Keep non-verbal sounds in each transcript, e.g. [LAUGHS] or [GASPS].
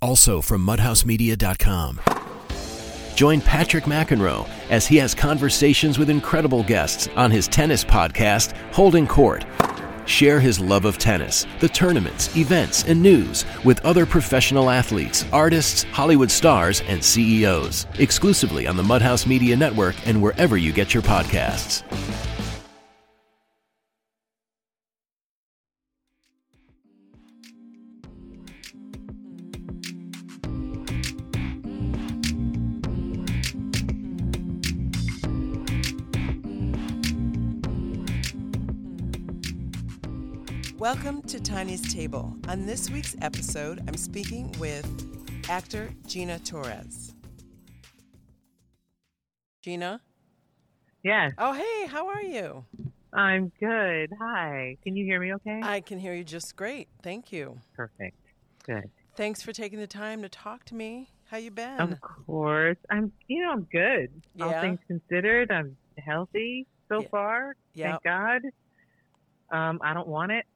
also from mudhousemedia.com. Join Patrick McEnroe as he has conversations with incredible guests on his tennis podcast, Holding Court. Share his love of tennis, the tournaments, events, and news with other professional athletes, artists, Hollywood stars, and CEOs. Exclusively on the Mudhouse Media Network and wherever you get your podcasts. Welcome to Tanya's Table. On this week's episode, I'm speaking with actor Gina Torres. Gina? Yes, Oh, hey, how are you? I'm good. Hi. Can you hear me okay? I can hear you just great. Thank you. Perfect. Good. Thanks for taking the time to talk to me. How you been? Of course. I'm you know, I'm good. All Yeah? things considered, I'm healthy so Yeah. far. Yep. Thank God. Um, I don't want it.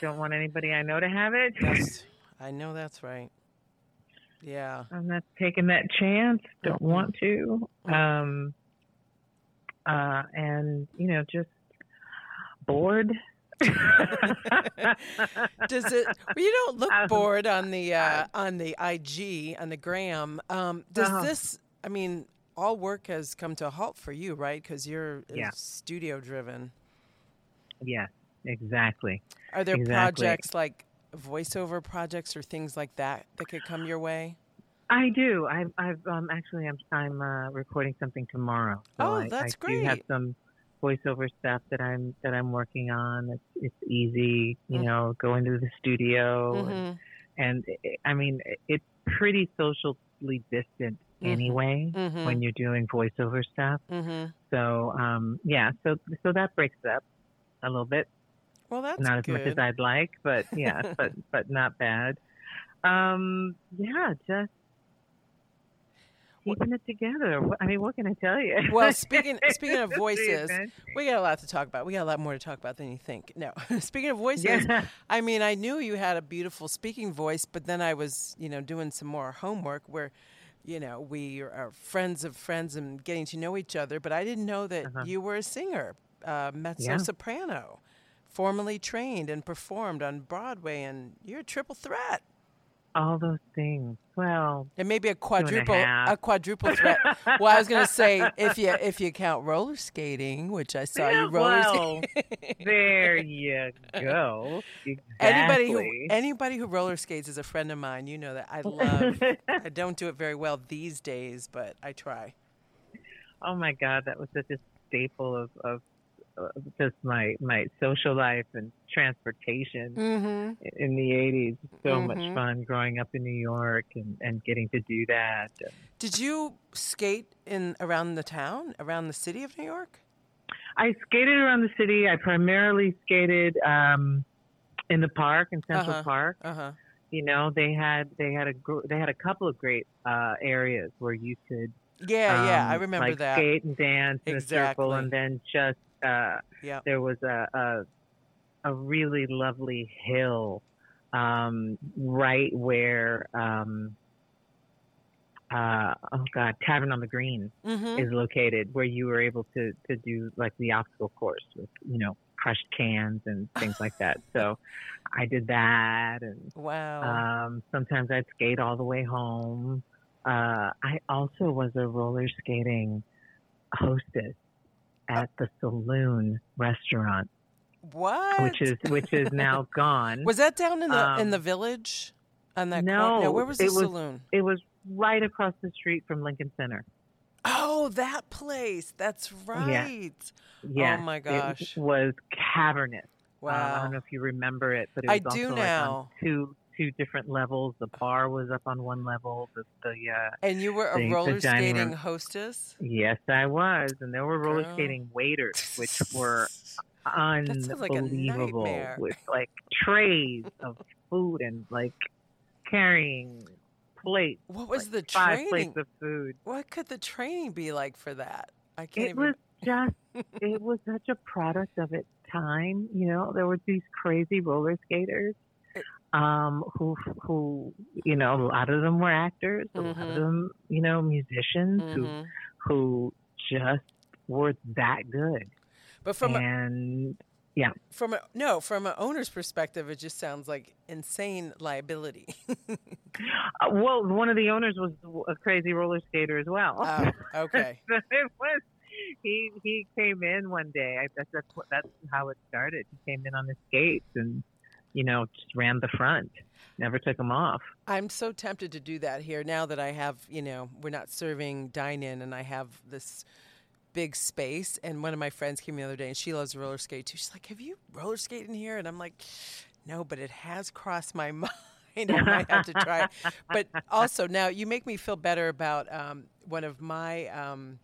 Don't want anybody I know to have it. That's, [LAUGHS] I know that's right. Yeah. I'm not taking that chance. Don't Mhm. want to. Um uh and you know, just bored. [LAUGHS] Does it? Well, you don't look Um, bored on the uh, on the IG on the gram. Um, does Oh. this? I mean, all work has come to a halt for you, right? Because you're uh, Yeah. studio driven. yes, exactly. Are there Exactly. projects like voiceover projects or things like that that could come your way? I do. I've, I've um, actually I'm I'm uh, recording something tomorrow. So Oh, I, that's I do have some voiceover stuff that I'm that I'm working on. It's it's easy, you Mm. know, go into the studio and, Mhm. and it, I mean it's pretty socially distant Mhm. anyway Mhm. when you're doing voiceover stuff. Mhm. So um, yeah, so so that breaks it up a little bit. Well, that's not as good. much as I'd like, but yeah, [LAUGHS] but but not bad. Um, yeah, just keeping it together. I mean, what can I tell you? Well, [LAUGHS] speaking speaking of voices, we got a lot to talk about. We got a lot more to talk about than you think. No, [LAUGHS] speaking of voices, yeah, I mean, I knew you had a beautiful speaking voice, but then I was, you know, doing some more homework where, you know, we are friends of friends and getting to know each other. But I didn't know that Uh-huh. you were a singer, uh, mezzo Yeah. Formally trained and performed on Broadway, and you're a triple threat. all those things. Well, And maybe a and a quadruple, half. a quadruple threat. well, I was going to say if you if you count roller skating, which I saw Yeah, you roller well, skating. [LAUGHS] there you go. Exactly. Anybody who anybody who roller skates is a friend of mine. You know that I love. [LAUGHS] I don't do it very well these days, but I try. oh my God, that was such a staple of of just my my social life and transportation. Mm-hmm. in the 80s. So much Mhm. fun growing up in New York and, and getting to do that. Did you skate in around the town, around the city of New York? I skated around the city. I primarily skated um, in the park in Central Uh-huh. Park. Uh huh. You know, they had they had a gr- they had a couple of great uh, areas where you could Yeah, yeah, I um, remember like that. skate and dance in a circle, and then just uh, Yeah. there was a, a a really lovely hill um, right where um, uh, oh god Tavern on the Green Mm-hmm. is located, where you were able to to do like the obstacle course with you know crushed cans and things like that. [LAUGHS] So I did that, and Wow. um, sometimes I'd skate all the way home. Uh, I also was a roller skating hostess at the Saloon restaurant, what? which is which is now [LAUGHS] gone. was that down in the in the um, village? On that no, corner? No, where was the it was- saloon? it was right across the street from Lincoln Center. Oh, that place. That's right. Yes, Oh my gosh. it was cavernous. Um, I don't know if you remember it, but it I was do also now. like on two two different levels. The bar was up on one level. The, the uh, and you were a the- the roller dining skating room. hostess? yes, I was, and there were roller Girl. skating waiters, which were [LAUGHS] sounds like unbelievable, with like trays of food and like carrying plates. What was like the five training? plates of food? What could the training be like for that? I can't It even. was just, it was such a product of its time. You know, there were these crazy roller skaters. Um, who who you know a lot of them were actors, a lot of Mhm. them you know musicians who Mhm. who just were that good. But from a, and yeah, from a no from an owner's perspective, it just sounds like insane liability. Uh, well, one of the owners was a crazy roller skater as well. oh, okay. [LAUGHS] So it was he he came in one day. I, that's that's that's how it started. He came in on his skates and you know just ran the front. Never took them off. I'm so tempted to do that here now that I have, you know, we're not serving dine in and I have this big space. And one of my friends came the other day and she loves roller skate too. She's like, Have you roller skated in here? And I'm like, No, but it has crossed my [LAUGHS] mind. And I might have to try. [LAUGHS] But also, now you make me feel better about um, one of my. Um,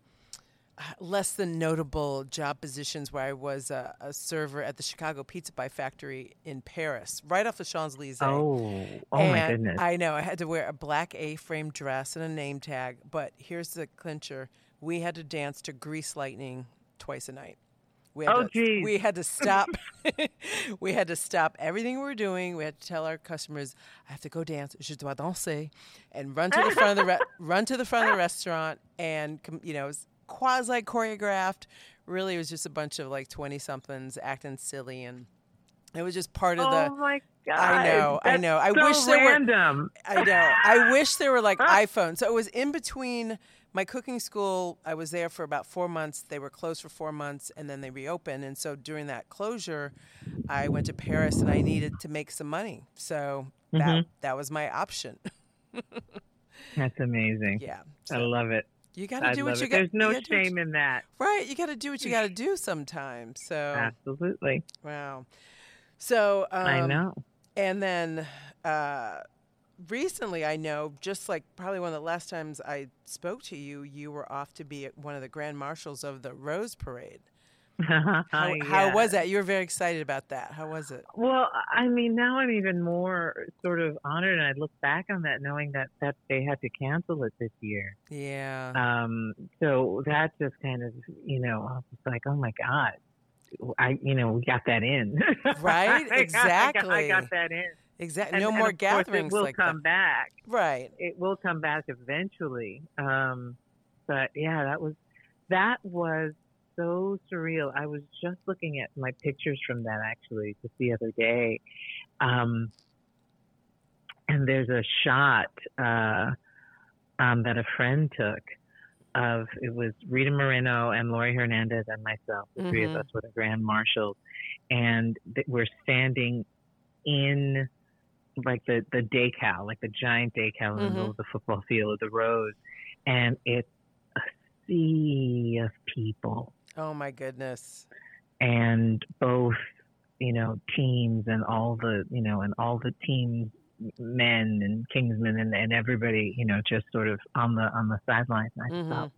less than notable job positions where I was a, a server at the Chicago Pizza Pie Factory in Paris, right off the Champs Elysees. Oh, oh my goodness! I know. I had to wear a black A-frame dress and a name tag. But here's the clincher: we had to dance to "Grease Lightning" twice a night. We had Oh, to, geez. we had to [LAUGHS] stop. [LAUGHS] we had to stop everything we were doing. We had to tell our customers, "I have to go dance. Je dois danser," and run to the front of the re- [LAUGHS] run to the front of the restaurant and you know, quasi choreographed. Really, it was just a bunch of like twenty somethings acting silly and. It was just part of oh the my god! I know, I know. I so wish there were- random. I know. I wish there were like [LAUGHS] iPhones. So it was in between my cooking school. I was there for about four months. They were closed for four months and then they reopened. And so during that closure, I went to Paris and I needed to make some money. So that, Mhm. that was my option. [LAUGHS] That's amazing. yeah. I love it. You got to do what you got. There's no you gotta do what shame in that. Right. You got to do what you got to [LAUGHS] do sometimes. So, Absolutely. wow. So, um, I know. And then uh, recently, I know, just like probably one of the last times I spoke to you, you were off to be one of the grand marshals of the Rose Parade. [LAUGHS] How, how was that? You were very excited about that. How was it? Well, I mean, now I'm even more sort of honored, and I look back on that knowing that that they had to cancel it this year. Yeah. Um, so that just kind of, you know, I was just like, oh my god, I, you know, we got that in. Right? [LAUGHS] I got- I got, I got that in. exactly. And- No and more of course gatherings It will like come that. back. Right. It will come back eventually. Um, but yeah, that was that was so surreal. I was just looking at my pictures from that actually just the other day. Um, and there's a shot uh, um, that a friend took of it was Rita Moreno and Laurie Hernandez and myself. The three of Mhm. us were the grand marshals, and th- we're standing in like the the decal, like the giant decal in the middle Mhm. of the football field of the Rose, and it's a sea of people Oh, my goodness. and both you know teams and all the you know and all the teams men and kingsmen and, and everybody you know just sort of on the on the sidelines and i Mhm. thought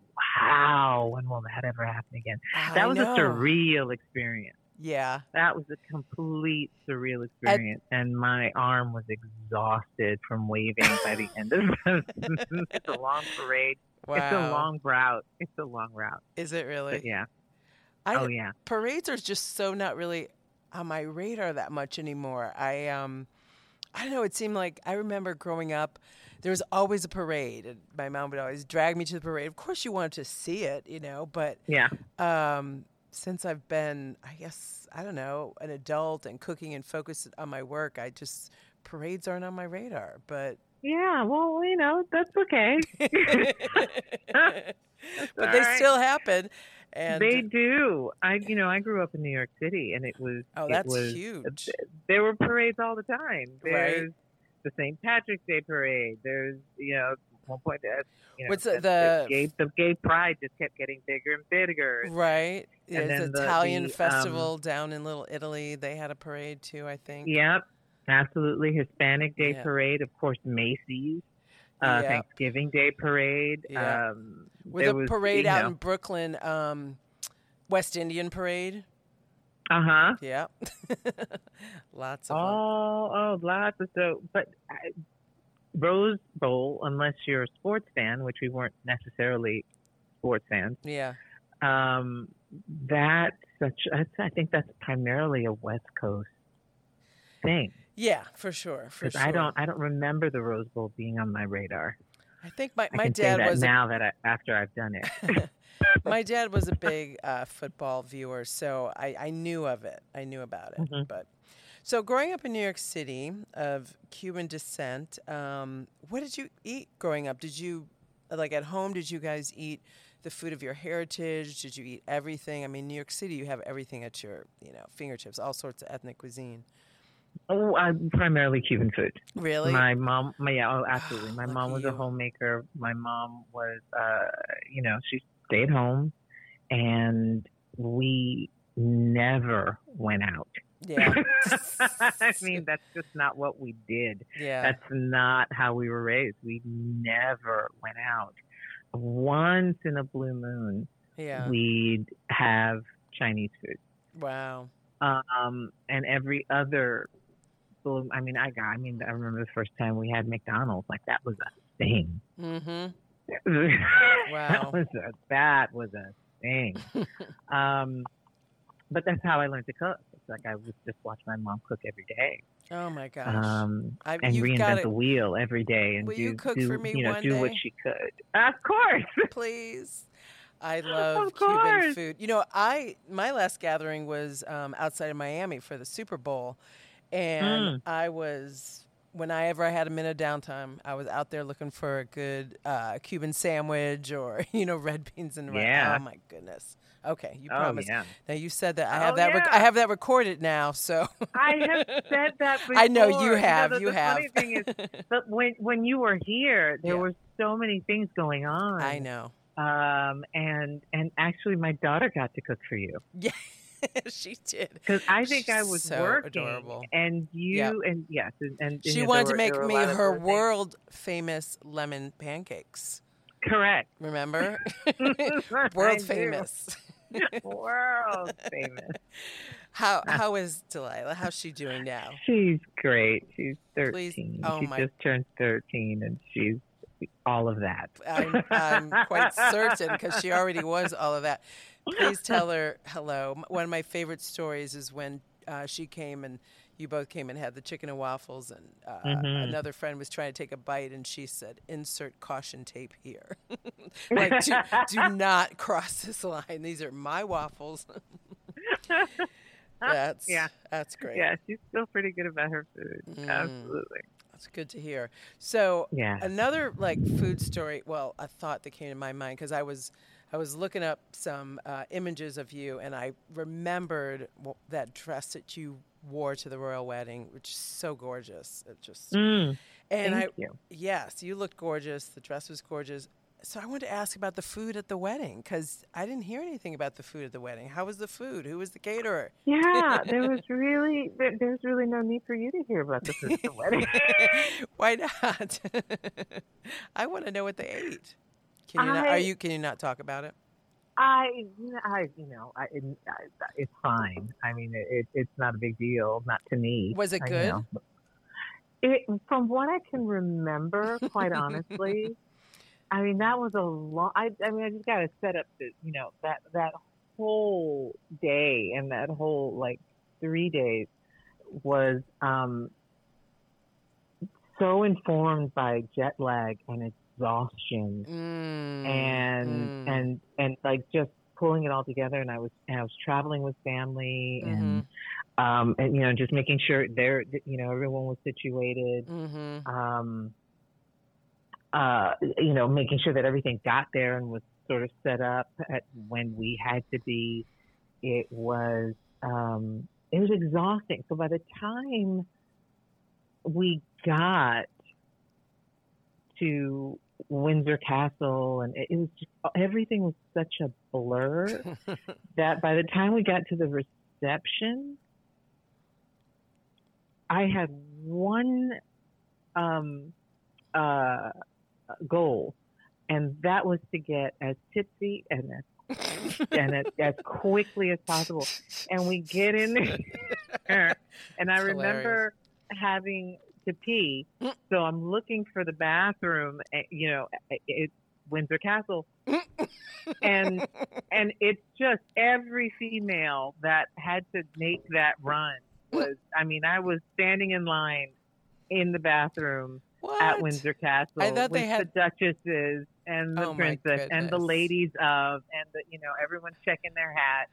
wow when will that ever happen again that was know. a surreal experience Yeah. that was a complete surreal experience and my arm was exhausted from waving by the end of it [LAUGHS] it's a long parade Wow. it's a long route it's a long route Is it really? but yeah I, oh yeah parades are just so not really on my radar that much anymore. I um I don't know, it seemed like I remember growing up there was always a parade and my mom would always drag me to the parade. Of course you wanted to see it, you know, but yeah um since I've been I guess I don't know, an adult and cooking and focused on my work, I just parades aren't on my radar, but Yeah, well, you know, that's okay. [LAUGHS] [LAUGHS] but they right. still happen and they do. I, you know, I grew up in New York City, and it was. Oh, that's was, huge. There were parades all the time. Right. There's the St. Patrick's Day parade. There's, you know, one point, uh, you know, What's the- the, gay, the gay pride just kept getting bigger and bigger. Right. And then the- Italian the, um, festival down in Little Italy. They had a parade too, I think. Yep, absolutely. Hispanic Day Yeah. parade, of course, Macy's. Uh, Yep. Thanksgiving Day parade. Yeah. Um, With a was, parade out know, in Brooklyn, um, West Indian parade. Uh huh. Yeah. [LAUGHS] Lots of them. Oh, oh, lots of so. But I, Rose Bowl, unless you're a sports fan, which we weren't necessarily sports fans, Yeah. um, that's such. That's, I think that's primarily a West Coast thing. Yeah, for sure. For sure. I don't I don't remember the Rose Bowl being on my radar. I think my, my dad was a now that I, after I've done it. [LAUGHS] [LAUGHS] my dad was a big uh, football viewer, so I, I knew of it. I knew about it. Mhm. But so growing up in New York City of Cuban descent, um, what did you eat growing up? Did you like at home? Did you guys eat the food of your heritage? Did you eat everything? I mean, New York City, you have everything at your you know fingertips, all sorts of ethnic cuisine. Oh, I'm primarily Cuban food. Really? My mom, my yeah, oh, absolutely. [GASPS] My mom was you. a homemaker. My mom was, uh, you know, she stayed home, and we never went out. yeah. [LAUGHS] [LAUGHS] I mean, that's just not what we did. Yeah. That's not how we were raised. We never went out. Once in a blue moon, yeah. we'd have Chinese food. wow. Um, and every other, I mean, I got, I mean, I remember the first time we had McDonald's, like that was a thing. Mm-hmm. [LAUGHS] Wow. that was a, that was a thing. [LAUGHS] um, but that's how I learned to cook. It's like I would just watch my mom cook every day. Oh my gosh. Um, I, and you've reinvent got the wheel every day and Will do, you cook do for me you know do what she could. Of course. [LAUGHS] please. I love Cuban food. You know, I my last gathering was um, outside of Miami for the Super Bowl, and Mm. I was whenever I had a minute of downtime, I was out there looking for a good uh, Cuban sandwich or [LAUGHS] you know red beans and rice. Yeah. Oh my goodness. Okay, you oh promised. yeah. Now you said that I Oh, have that. Rec- yeah. I have that recorded now. So I have said that before. [LAUGHS] I know you know, have. the- you the have. funny thing is, [LAUGHS] but when when you were here, there Yeah. were so many things going on. I know. Um, and and actually, my daughter got to cook for you Yeah, [LAUGHS] she did. because I think I was so working, adorable. and you Yep. and yes, and, and She wanted there to make were me her other things. world famous lemon pancakes. Correct. Remember? [LAUGHS] [LAUGHS] World famous. World famous. How uh, how is Delilah? How's she doing now? She's great. She's Please- 13. oh she my- just turned 13 and she's all of that. I'm, I'm quite certain because she already was all of that. Please tell her hello. One of my favorite stories is when uh, she came and you both came and had the chicken and waffles, and uh, Mhm. another friend was trying to take a bite, and she said, "Insert caution tape here." [LAUGHS] [LAUGHS] like, do, do not cross this line. These are my waffles. [LAUGHS] that's Yeah. that's great. yeah, she's still pretty good about her food. Mm. Absolutely. That's good to hear. So Yeah. another like food story. Well, a thought that came to my mind because I was I was looking up some uh, images of you, and I remembered w- that dress that you wore to the royal wedding, which is so gorgeous. It just Mm, and thank I you. yes, you looked gorgeous. The dress was gorgeous. So I wanted to ask about the food at the wedding because I didn't hear anything about the food at the wedding. How was the food? Who was the caterer? Yeah, [LAUGHS] there was really there, there's really no need for you to hear about the food at the wedding. [LAUGHS] Why not? [LAUGHS] I want to know what they ate. Can you not, are you? Can you not talk about it? I, I, you know, I, it, I, it's fine. I mean, it, it's not a big deal, not to me. Was it I good? know. It, from what I can remember, quite honestly, I mean, that was a long. I, I mean, I just got to set up the, you know, that that whole day and that whole like three days was um so informed by jet lag and exhaustion Mm, and mm. and and like just pulling it all together and i was and i was traveling with family and Mm-hmm. um and you know just making sure there you know everyone was situated Mhm. um uh you know making sure that everything got there and was sort of set up at when we had to be it was um it was exhausting so by the time we got to Windsor Castle, and it, was just everything was such a blur [LAUGHS] that by the time we got to the reception, I had one um, uh, goal, and that was to get as tipsy and as and as, as quickly as possible. And we get in there, [LAUGHS] and I It's remember having to pee, so I'm looking for the bathroom. eh, You know, eh, it's Windsor Castle, and [LAUGHS] and it's just every female that had to make that run was. I mean, I was standing in line in the bathroom what? at Windsor Castle I thought with they had- the duchesses and the Oh, princess and the ladies of, and the you know everyone checking their hat,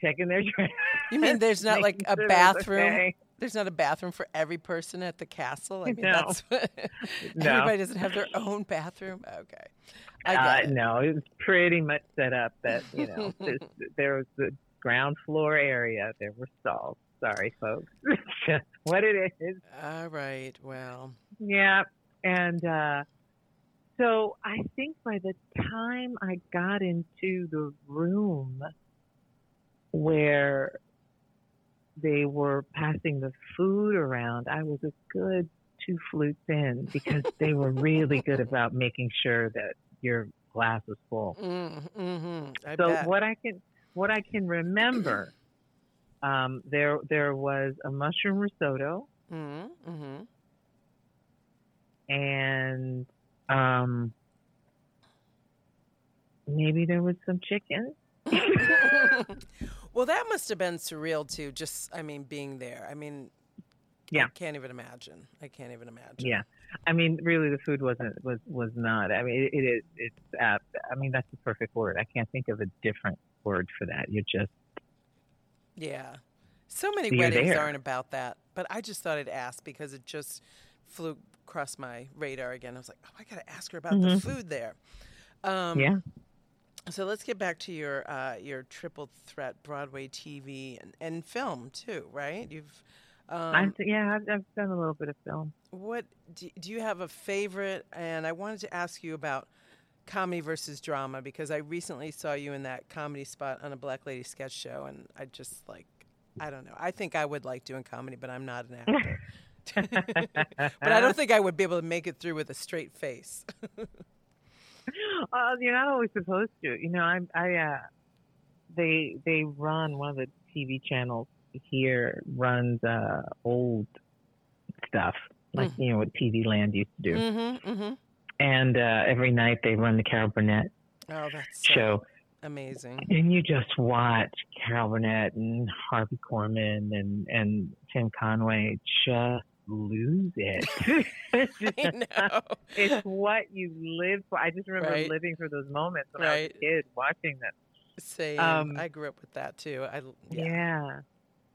checking their dress. [LAUGHS] You mean there's not like a sure it was bathroom? okay. There's not a bathroom for every person at the castle. I mean, No. that's [LAUGHS] [LAUGHS] No. everybody doesn't have their own bathroom. Okay, I Uh, it. no, it was pretty much set up that you know [LAUGHS] there was the ground floor area. There were stalls. Sorry, folks. It's just what it is. All right. Well, Yeah, and uh, so I think by the time I got into the room where they were passing the food around, I was a good two flutes in because they were really good [LAUGHS] about making sure that your glass was full. mm, hmm so bet. what I can what I can remember, um, there there was a mushroom risotto Mm, hmm and um, maybe there was some chicken. [LAUGHS] [LAUGHS] well, that must have been surreal too. Just, I mean, being there. I mean, Yeah. I can't even imagine. I can't even imagine. Yeah, I mean, really, the food wasn't was was not. I mean, it, it is. It's. Uh, I mean, that's the perfect word. I can't think of a different word for that. You're just. Yeah. So many weddings there. aren't about that. But I just thought I'd ask because it just flew across my radar again. I was like, oh, I got to ask her about the Mhm. food there. Um, yeah. So let's get back to your uh, your triple threat Broadway TV and, and film too, right? You've um, yeah, I've, I've done a little bit of film. what do, do you have a favorite? And I wanted to ask you about comedy versus drama because I recently saw you in that comedy spot on a Black Lady sketch show, and I just like I don't know. I think I would like doing comedy, but I'm not an actor. [LAUGHS] [LAUGHS] but I don't think I would be able to make it through with a straight face. [LAUGHS] [LAUGHS] Uh, you're not always supposed to. You know, I, I, uh, they, they run one of the TV channels here runs uh, old stuff like you know what TV Land used to do, mm-hmm, mm-hmm. and uh, every night they run the Carol Burnett Oh, that's so show, amazing. and you just watch Carol Burnett and Harvey Korman and and Tim Conway just lose it. [LAUGHS] [LAUGHS] I know. it's what you live for. I just remember Right. living for those moments when I was a kid watching them. Same. Um, I grew up with that too. I yeah. Yeah.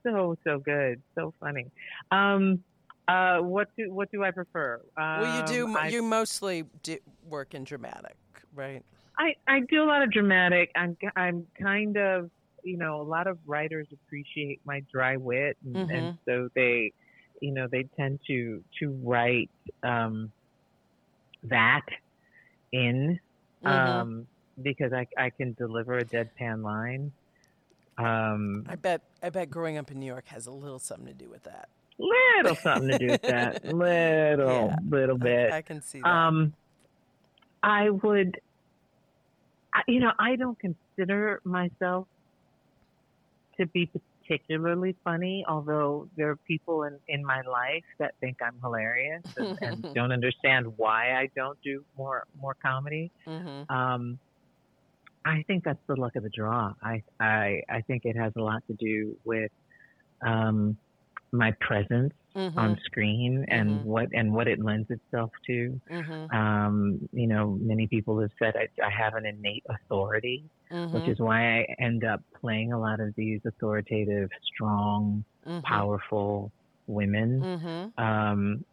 So so good, so funny. Um, uh, what do what do I prefer? Um, Well, you do. I, you mostly do work in dramatic, right? I I do a lot of dramatic. I'm I'm kind of you know a lot of writers appreciate my dry wit, and, and Mhm. so they you know they tend to to write um, that in Mhm. um, because I I can deliver a deadpan line. Um, I bet. I bet growing up in New York has a little something to do with that. little [LAUGHS] something to do with that. Little, Yeah. little bit. I, I can see that. Um, I would, I, you know, I don't consider myself to be particularly funny, although there are people in, in my life that think I'm hilarious and, and [LAUGHS] don't understand why I don't do more more comedy. hmm Um, I think that's the luck of the draw. I, I, I think it has a lot to do with um, my presence hmm on screen and Mhm. what and what it lends itself to. hmm Um, you know, many people have said I, I have an innate authority, hmm which is why I end up playing a lot of these authoritative, strong, hmm powerful women. hmm Um,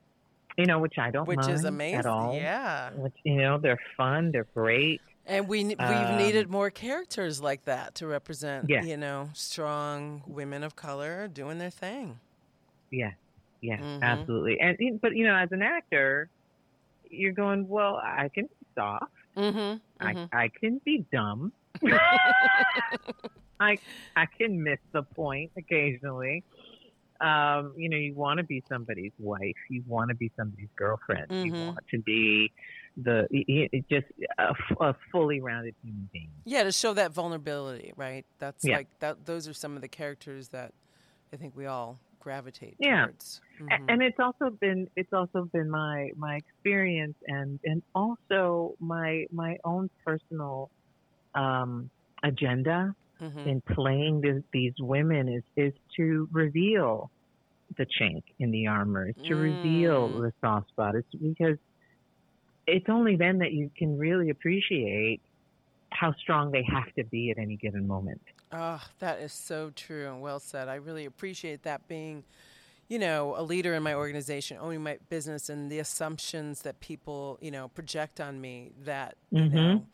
you know, which I don't Which is amazing. at all. Yeah. Which you know, they're fun, they're great. And we we've Um, needed more characters like that to represent, Yeah. you know, strong women of color doing their thing. Yeah, yeah, Mhm. absolutely. And but you know, as an actor, you're going, well, I can be soft. Mm-hmm. I, I can be dumb. [LAUGHS] I I can miss the point occasionally. Um, you know, you want to be somebody's wife. You want to be somebody's girlfriend. You Mhm. want to be the y- it just a fully rounded human being. Yeah, to show that vulnerability, right? That's Yeah. like that. Those are some of the characters that I think we all gravitate Yeah. towards. A- Mhm. And it's also been it's also been my my experience and and also my my own personal um, agenda Mhm. in playing this, these women is is to reveal the chink in the armor. It's to reveal Mm. the soft spot. It's because it's only then that you can really appreciate how strong they have to be at any given moment. Oh, that is so true and well said. I really appreciate that being, you know, a leader in my organization, owning my business, and the assumptions that people, you know, project on me that, you Mhm. know,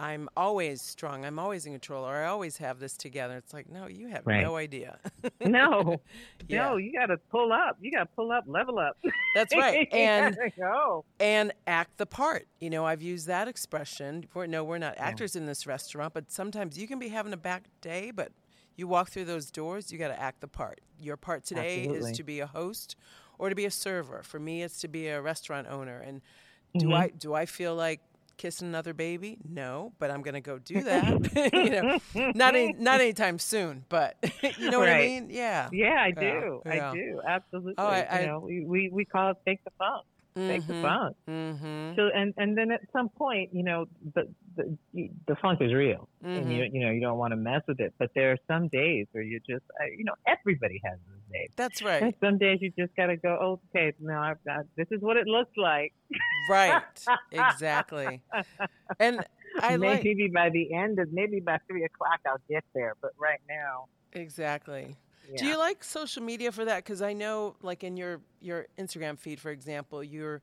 I'm always strong. I'm always in control, or I always have this together. It's like, no, you have Right. no idea. No, [LAUGHS] Yeah. no, you got to pull up. You got to pull up, level up. That's [LAUGHS] right. And go. and act the part. You know, I've used that expression. No, we're not Yeah. actors in this restaurant, but sometimes you can be having a back day, but you walk through those doors, you got to act the part. Your part today Absolutely. is to be a host or to be a server. For me, it's to be a restaurant owner. And do Mhm. I do I feel like kissing another baby? No, but I'm going to go do that. [LAUGHS] [LAUGHS] you know, not any, not anytime soon, but [LAUGHS] you know what I mean? Yeah. Yeah, I do. yeah. I do. Absolutely. Oh, I- I- you know, we, we we call it fake the funk. Fake the funk. Mm-hmm. So and and then at some point, you know, the the the funk is real, and you mm-hmm. you know you don't want to mess with it. But there are some days where you just, uh, you know, everybody has those days. That's And right. some days you just gotta go. Oh, okay, now I've got this is what it looks like. Right. Exactly. [LAUGHS] And I like maybe by the end of maybe by three o'clock I'll get there. But right now, exactly. yeah. Do you like social media for that? Because I know, like in your your Instagram feed, for example, you're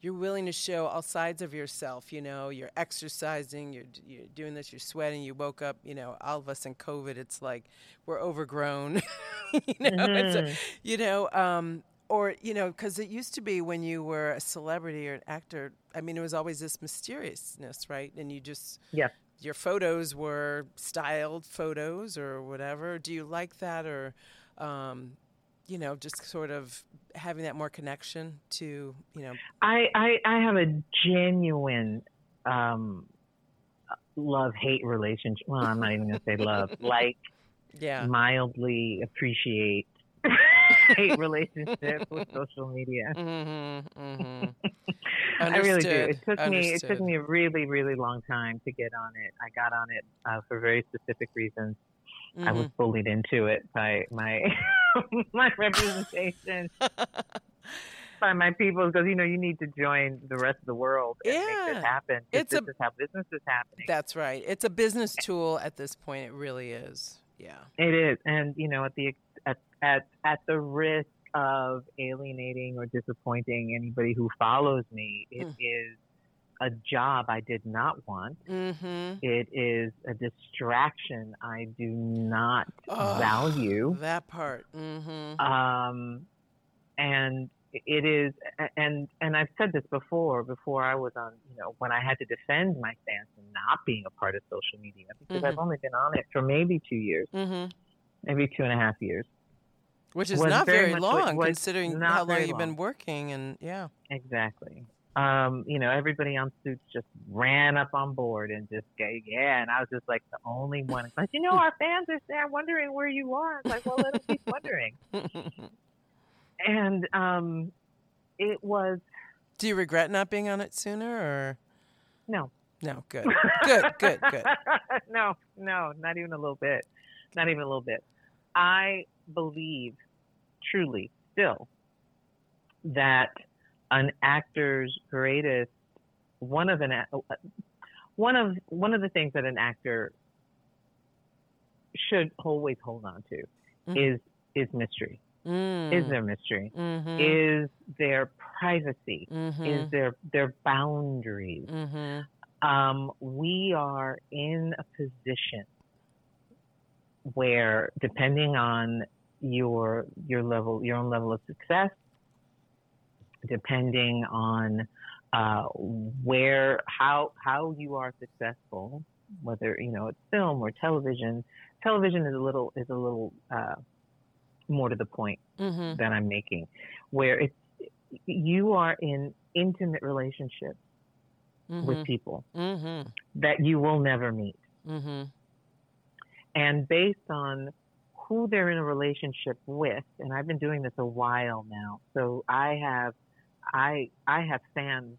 you're willing to show all sides of yourself. You know, you're exercising, you're you're doing this, you're sweating. You woke up. You know, all of us in COVID, it's like we're overgrown. [LAUGHS] you know, Mhm. you know, um, or you know, because it used to be when you were a celebrity or an actor. I mean, it was always this mysteriousness, right? And you just Yes. your photos were styled photos or whatever. Do you like that, or um, you know, just sort of having that more connection to you know? I, I I have a genuine um, love hate relationship. Well, I'm not even gonna say love. [LAUGHS] Like Yeah. mildly appreciate [LAUGHS] hate relationship with social media. Mm-hmm, mm-hmm. [LAUGHS] I really do. It took me it took me a really really long time to get on it. I got on it uh, for very specific reasons. I was bullied into it by my [LAUGHS] my representation [LAUGHS] by my people because you know you need to join the rest of the world and make Yeah. this happen. It's this a- is how business is happening. That's right. It's a business tool at this point. It really is. Yeah. It is, and you know, at the at at at the risk of alienating or disappointing anybody who follows me, it Mm. is a job I did not want. Mm-hmm. It is a distraction I do not Oh, value. That part. Mm-hmm. Um, and it is, and and I've said this before. Before I was on, you know, when I had to defend my stance in not being a part of social media because I've Mhm. only been on it for maybe two years, Mm-hmm. maybe two and a half years. Which is not very very long considering how long you've been working and yeah. Exactly. Um, you know, everybody on Suits just ran up on board and just go, yeah. And I was just like the only one. It's like, you know, our fans are there wondering where you are. It's like, well, let them keep wondering. [LAUGHS] And um, it was Do you regret not being on it sooner or no, no? Good. [LAUGHS] Good, good, good. no, no, not even a little bit. Not even a little bit. I believe truly still that an actor's greatest one of an one of one of the things that an actor should always hold on to Mhm. is is mystery. Mm. Is their mystery? Mm-hmm. Is their privacy? mm-hmm. Is their their boundaries? mm-hmm. um, we are in a position where, depending on your your level, your own level of success, depending on uh, where how how you are successful, whether you know it's film or television. Television is a little is a little uh, more to the point Mm-hmm. that I'm making, where it's you are in intimate relationships with people Mm-hmm. that you will never meet. Mm-hmm. And based on who they're in a relationship with, and I've been doing this a while now, so I have I I have fans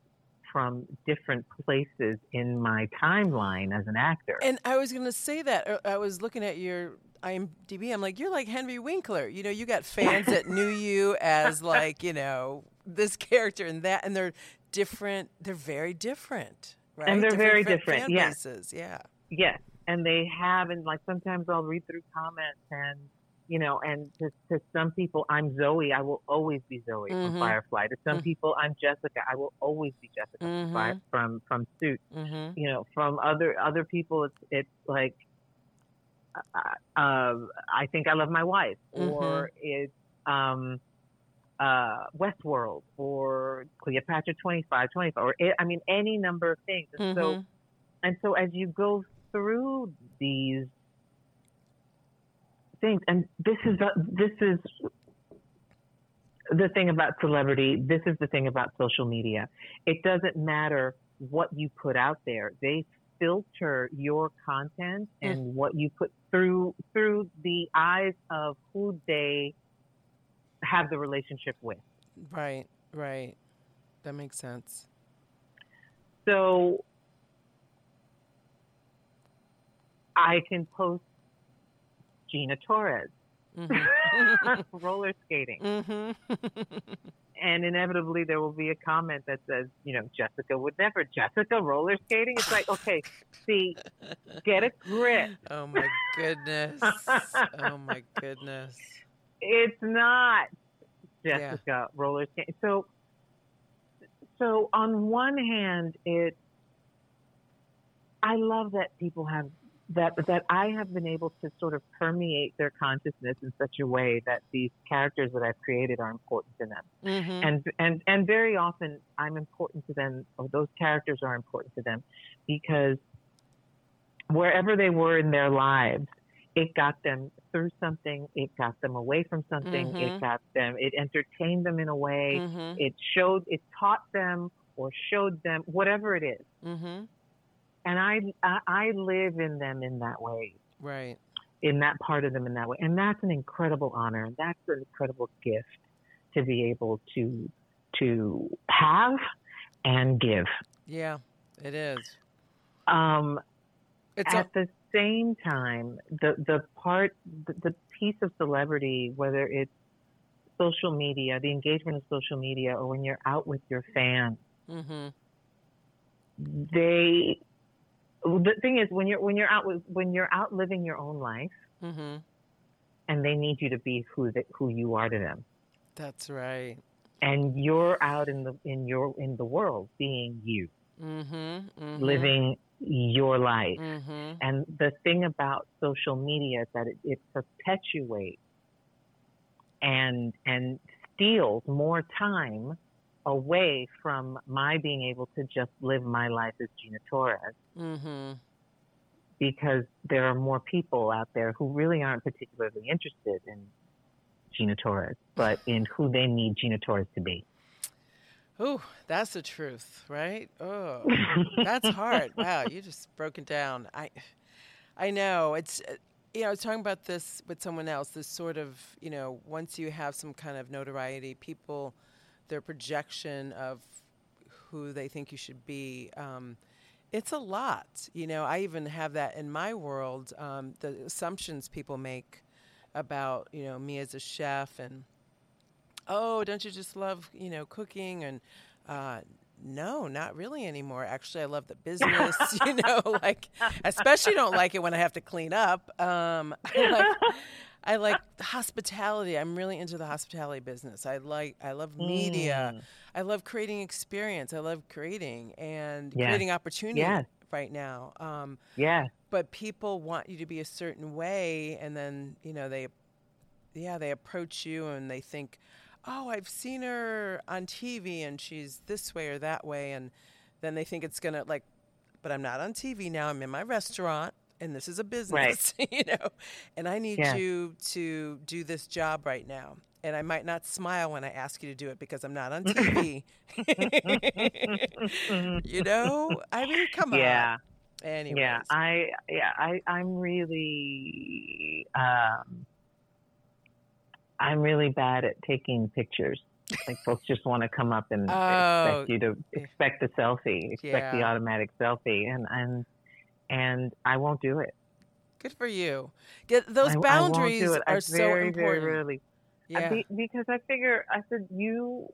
from different places in my timeline as an actor. And I was going to say that. uh, I was looking at your IMDb, I'm like, you're like Henry Winkler. You know, you got fans that knew you as like, you know, this character and that, and they're different. They're very different, right? And they're very fan- different, fan yes. yeah. Yes, and they have, and like sometimes I'll read through comments, and you know, and to, to some people, I'm Zoe. I will always be Zoe Mhm. from Firefly. To some Mm. people, I'm Jessica. I will always be Jessica Mhm. from, Fire, from from Suits. Mm-hmm. You know, from other other people, it's it's like, uh, uh, I think I love my wife, or it's um, uh, Westworld, or Cleopatra 25, 25, or I mean any number of things. And so Mhm. and so as you go through these things, and this is the, this is the thing about celebrity. This is the thing about social media. It doesn't matter what you put out there. They filter your content and what you put through through the eyes of who they have the relationship with. Right, right. That makes sense. So I can post Gina Torres Mm-hmm. [LAUGHS] roller skating. mm-hmm. And inevitably there will be a comment that says, you know, Jessica would never. Jessica roller skating? It's like, okay, see, get a grip. oh my goodness. Oh my goodness. It's not Yeah. Jessica roller skating. So so on one hand it I love that people have that that I have been able to sort of permeate their consciousness in such a way that these characters that I've created are important to them. Mm-hmm. And and and very often I'm important to them or those characters are important to them because wherever they were in their lives, it got them through something, it got them away from something, Mhm. it got them it entertained them in a way, mm-hmm. it showed it taught them or showed them whatever it is. And I, I I live in them in that way, Right. in that part of them in that way. And that's an incredible honor. and That's an incredible gift to be able to to have and give. Yeah, it is. Um, It's a, at the same time, the the part, the, the piece of celebrity, whether it's social media, the engagement of social media, or when you're out with your fans, mm-hmm. they. The thing is, when you're when you're out with when you're out living your own life, Mm-hmm. and they need you to be who the, who you are to them, That's right. and you're out in the in your in the world being you, Mm-hmm. mm-hmm. living your life. Mm-hmm. And the thing about social media is that it, it perpetuates and and steals more time away from my being able to just live my life as Gina Torres Mm-hmm. because there are more people out there who really aren't particularly interested in Gina Torres, but [SIGHS] in who they need Gina Torres to be. Oh, that's the truth, right? Oh, [LAUGHS] that's hard. Wow, you just broken down. I, I know it's. uh, You know, I was talking about this with someone else. This sort of, you know, once you have some kind of notoriety, people, their projection of who they think you should be. Um, it's a lot. You know, I even have that in my world. Um, the assumptions people make about, you know, me as a chef and oh, don't you just love, you know, cooking? And uh, no, not really anymore. Actually, I love the business, [LAUGHS] you know, like, especially don't like it when I have to clean up. Um, [LAUGHS] like, I like hospitality. I'm really into the hospitality business. I like, I love media. Mm. I love creating experience. I love creating and creating opportunity right now. Um, Yes. but people want you to be a certain way and then you know they yeah they approach you and they think oh i've seen her on tv and she's this way or that way and then they think it's gonna like but i'm not on tv now i'm in my restaurant and this is a business [LAUGHS] you know and i need Yes. you to do this job right now. And i might not smile when i ask you to do it because i'm not on tv [LAUGHS] you know? I mean [LAUGHS] come Yeah. on Anyways. Yeah, I yeah, I I'm really um I'm really bad at taking pictures. Like folks just want to come up and Oh, expect you to expect a selfie, expect the automatic selfie. And and and I won't do it. Good for you. Get those I, boundaries. I are so important. very rarely. Yeah. be- because I figure, I said, you,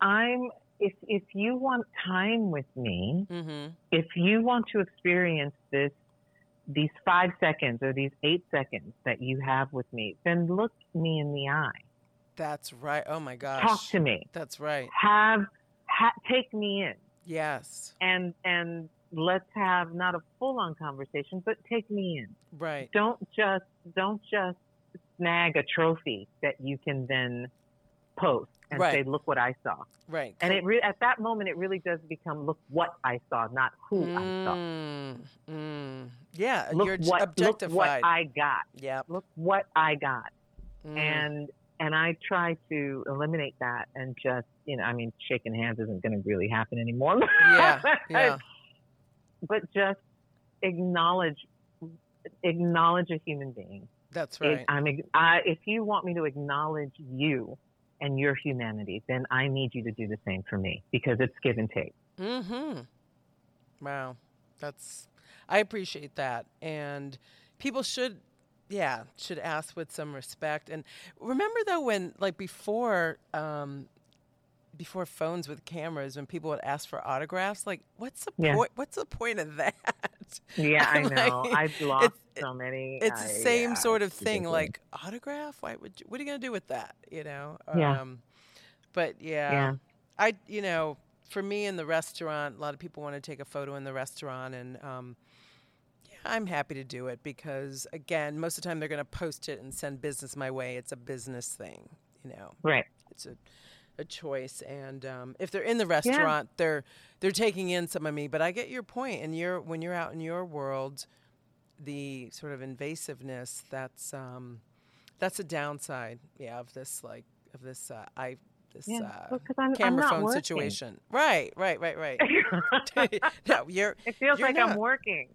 I'm, if, if you want time with me, mm-hmm. if you want to experience this, these five seconds or these eight seconds that you have with me, then look me in the eye. That's right. Oh my gosh. Talk to me. That's right. Have, ha- take me in Yes. and, and let's have not a full on conversation, but take me in. Right. Don't just, don't just snag a trophy that you can then post and Right. say, look what I saw. Right. And it re- at that moment, it really does become, look what I saw, not who I saw. Mm, mm. Yeah. Look you're what, look what I got. Yeah. Look what I got. Mm. And and I try to eliminate that and just, you know, I mean, shaking hands isn't going to really happen anymore. [LAUGHS] yeah. Yeah. But just acknowledge acknowledge a human being. That's right. I'm, I, if you want me to acknowledge you and your humanity, then I need you to do the same for me because it's give and take. Mm-hmm. Wow. That's I appreciate that. And people should yeah, should ask with some respect. And remember though when like before um before phones with cameras when people would ask for autographs, like what's the Yeah. point what's the point of that? [LAUGHS] Yeah, I know. like, I've lost so many. It's the same yeah, sort of thing, like autograph. Why would you, what are you gonna do with that? You know? Yeah. Um, but yeah, Yeah. I you know for me in the restaurant, a lot of people want to take a photo in the restaurant, and um, I'm happy to do it because again, most of the time they're gonna post it and send business my way. It's a business thing, you know. right. It's a a choice, and um, if they're in the restaurant, they're they're taking in some of me. But I get your point, and you're when you're out in your world, the sort of invasiveness that's um, that's a downside, yeah, of this like of this uh, I this Yeah. uh, Well, I'm, I'm camera phone working. situation. Right, right, right, right. [LAUGHS] [LAUGHS] no, you're it feels You're like not. I'm working,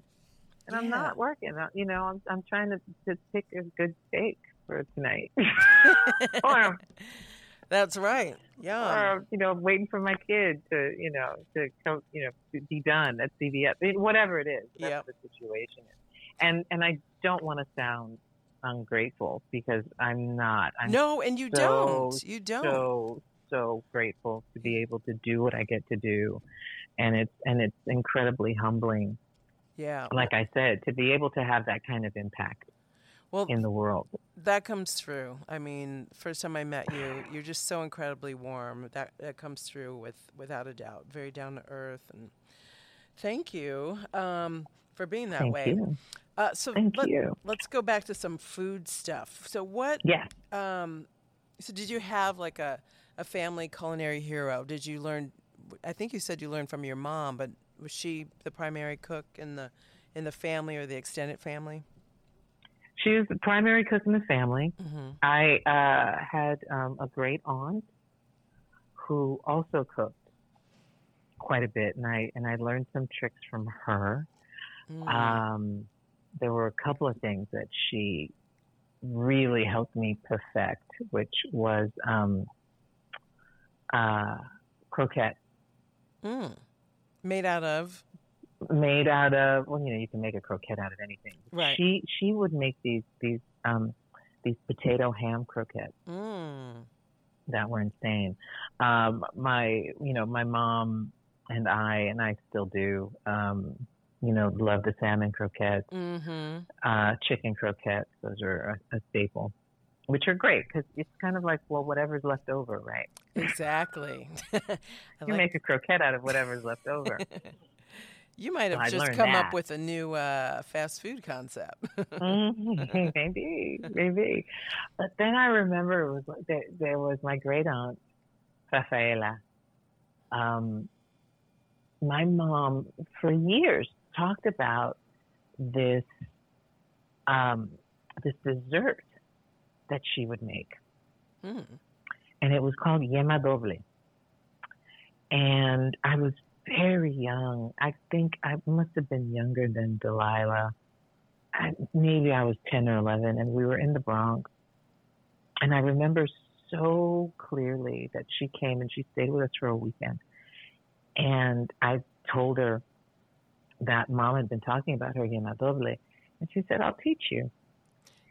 and I'm not working. You know, I'm I'm trying to to pick a good steak for tonight, [LAUGHS] or that's right. Yeah. or you know, waiting for my kid to you know to come you know to be done at CVS, whatever it is. That's Yep. the situation is, and and I don't want to sound ungrateful because I'm not. I'm no, and you so, don't. You don't. so so grateful to be able to do what I get to do, and it's and it's incredibly humbling. yeah. Like I said, to be able to have that kind of impact Well, in the world. That comes through. I mean, first time I met you, you're just so incredibly warm. That that comes through with without a doubt. Very down to earth, and thank you um, for being that Thank way. you. Uh, so Thank let, you. let's go back to some food stuff. So what? Yeah. Um, so did you have like a a family culinary hero? Did you learn? I think you said you learned from your mom, but was she the primary cook in the in the family or the extended family? She was the primary cook in the family. Mm-hmm. I uh, had um, a great aunt who also cooked quite a bit, and I and I learned some tricks from her. Mm. Um, there were a couple of things that she really helped me perfect, which was um, uh, croquette Mm. Made out of made out of well, you know, you can make a croquette out of anything. Right. She she would make these these um, these potato ham croquettes mm. that were insane. Um, my you know my mom and I and I still do. Um, you know, love the salmon croquettes. Mm-hmm. uh, chicken croquettes. Those are a, a staple, which are great because it's kind of like, well, whatever's left over, right? Exactly. [LAUGHS] You like- make a croquette out of whatever's left over. [LAUGHS] you might have I just come up with a new uh, fast food concept. Mhm. [LAUGHS] maybe, maybe. But then I remember it was like there, there was my great aunt, Rafaela. Um, my mom, for years, talked about this um, this dessert that she would make. mm. and it was called Yema Doble. And I was very young. I think I must have been younger than Delilah. I, maybe I was 10 or 11, and we were in the Bronx. And I remember so clearly that she came and she stayed with us for a weekend. And I told her that mom had been talking about her Yema Doble. And she said, I'll teach you.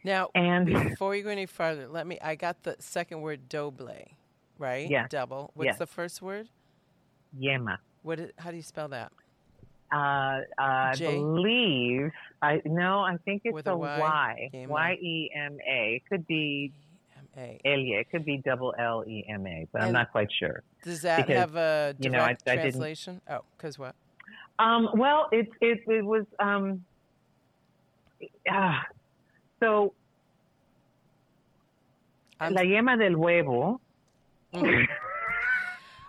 Now, And before you go any farther, let me. I got the second word doble, right? Yeah. Double. What's Yes. the first word? yema. What? Is, how do you spell that? Uh, I J? believe I no, I think it's With a a Y? Y. E M A. It could be M A. Elia. It could be double L E M A, but I'm not quite sure. Does that because, have a you know, I- direct I translation? Oh, because what? Um, well, it it it was um. Uh, so I'm- la yema del huevo. Mm. [LAUGHS]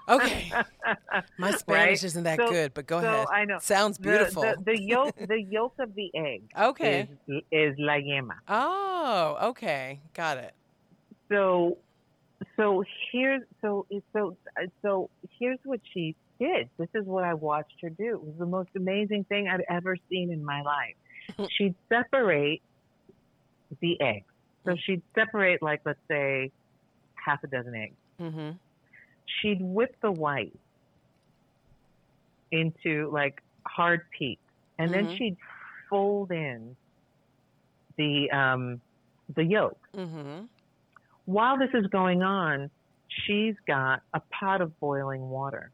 Okay. [LAUGHS] My Spanish Right? isn't that So- good, but go so ahead. I know. Sounds beautiful. The, the, yolk [LAUGHS] the yolk of the egg okay. is is la yema. Oh, okay. Got it. so so here's so so so here's what she did this is what i watched her do it was the most amazing thing i'd ever seen in my life [LAUGHS] she'd separate the eggs so she'd separate like let's say half a dozen eggs Mm-hmm. She'd whip the white into like hard peaks and Mhm. then she'd fold in the um the yolk Mm-hmm. while this is going on, she's got a pot of boiling water.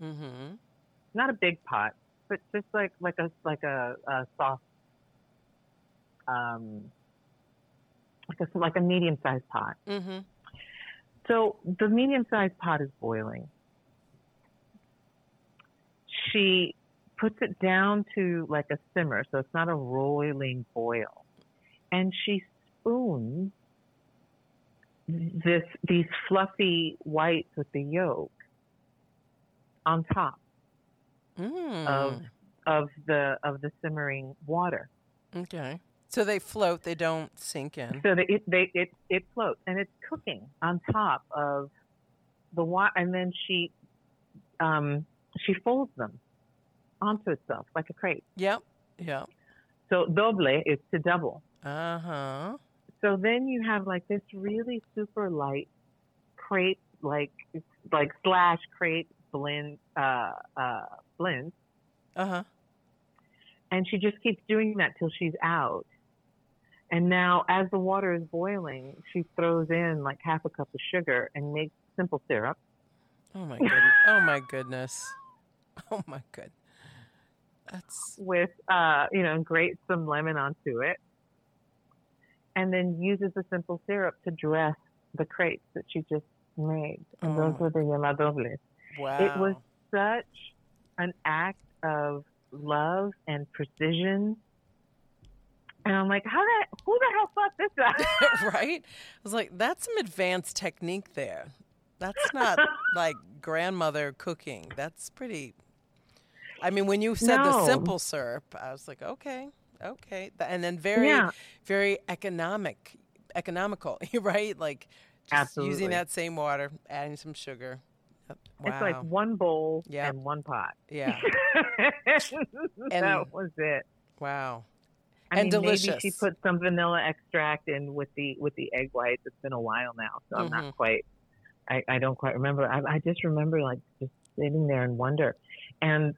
Mm-hmm. Not a big pot, but just like like a like a, a soft, um, like a like a medium sized pot. Mm-hmm. So the medium sized pot is boiling. She puts it down to like a simmer, so it's not a roiling boil, and she spoons this these fluffy whites with the yolk on top Mm. of of the of the simmering water, okay. So they float, they don't sink in. so that it they it it floats and it's cooking on top of the water, and then she um she folds them onto itself like a crepe. Yep. Yep. So doble is to double. Uh-huh. So then you have like this really super light crepe, like like slash crepe blend, uh, uh, blend, Uh-huh. and she just keeps doing that till she's out. And now, as the water is boiling, she throws in like half a cup of sugar and makes simple syrup. Oh my goodness. Oh my goodness. [LAUGHS] Oh my good. That's with uh, you know, grate some lemon onto it, and then uses the simple syrup to dress the crepes that she just made. And those Oh. were the yema dobles. wow. It was such an act of love and precision. And I'm like, how that? Who the hell thought this up? [LAUGHS] right? I was like, that's some advanced technique there. That's not [LAUGHS] like grandmother cooking. That's pretty. I mean, when you said the simple syrup, I was like, okay, okay, and then very, Yeah. very economic, economical, [LAUGHS] right? Like just Absolutely. using that same water, adding some sugar. Wow. It's like one bowl Yep. and one pot. yeah. that And- was it. Wow. I And mean, Maybe she put some vanilla extract in with the with the egg whites. It's been a while now, so I'm not quite. I, I don't quite remember. I, I just remember like just sitting there and wonder. And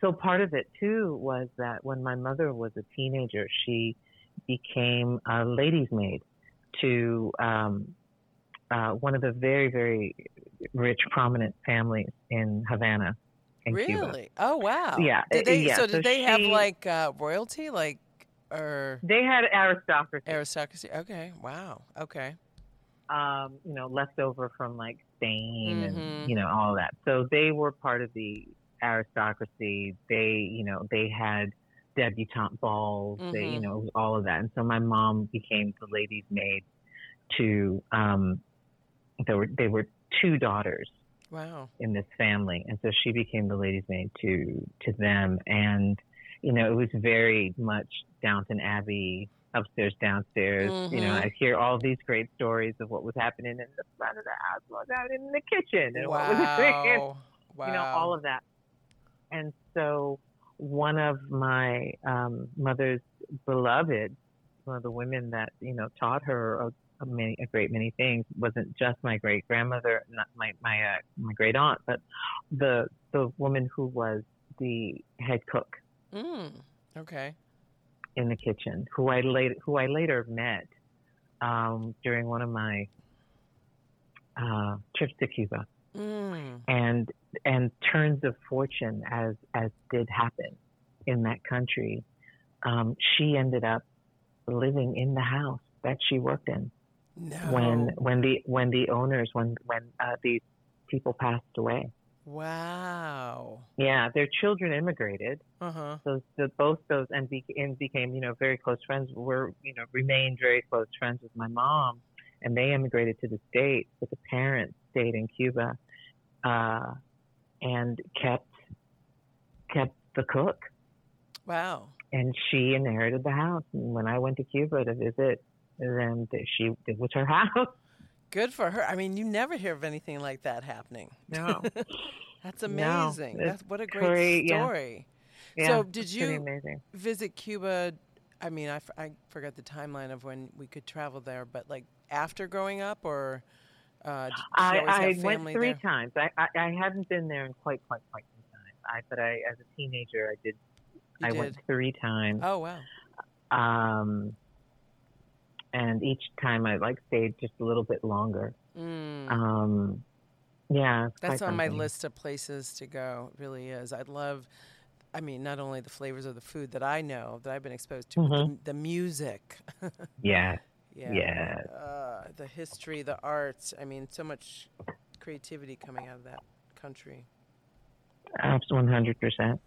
so part of it too was that when my mother was a teenager, she became a lady's maid to um, uh, one of the very very rich prominent families in Havana, in Cuba. Really? Oh wow. Yeah, Did they? yeah, So so did they have like uh, royalty, like or They had aristocracy. aristocracy? Okay. Wow. Okay. um, you know, left over from like Spain Mhm. and you know all of that. So they were part of the aristocracy. They, you know, they had debutante balls. They, you Mhm. know, all of that. And so my mom became the lady's maid to. Um, there were they were two daughters Wow. in this family, and so she became the lady's maid to to them. And you know, it was very much Downton Abbey, upstairs, downstairs. You know, Mhm. I hear all these great stories of what was happening in the front of the house, what was happening in the kitchen, and what was [LAUGHS] happening, Wow. Wow. you know, all of that. And so, one of my um, mother's beloved, one of the women that you know taught her many a great many things, wasn't just my great grandmother, not my my uh, my great aunt, but the the woman who was the head cook Mm. Okay. in the kitchen, who I later who I later met um, during one of my uh, trips to Cuba, Mm. and and turns of fortune as as did happen in that country. Um, she ended up living in the house that she worked in No. when when the when the owners when when uh, these people passed away. Wow. Yeah, their children immigrated. Uh huh. So the, both those and, be, and became you know very close friends. Were you know remained very close friends with my mom, and they immigrated to the states. But the parents stayed in Cuba, uh, and kept kept the cook. Wow. And she inherited the house. And when I went to Cuba to visit, then she it was her house. Good for her. I mean, you never hear of anything like that happening. No, [LAUGHS] That's amazing. it's That's what a great great, story. yeah, So did you- Visit Cuba. I mean, I, I forgot the timeline of when we could travel there, but like after growing up, or uh, I, I went three there? times. I, I I haven't been there in quite quite quite some time. I but I as a teenager I did. You I did. went three times. Oh wow. Um, and each time I like stayed just a little bit longer. Mm. Um, yeah, That's on my list of places to go. It really is. I'd love. I mean, not only the flavors of the food that I know that I've been exposed to, but Mhm. the, the music. [LAUGHS] Yeah, yeah. Yes. Uh, the history, the arts. I mean, so much creativity coming out of that country. one hundred percent.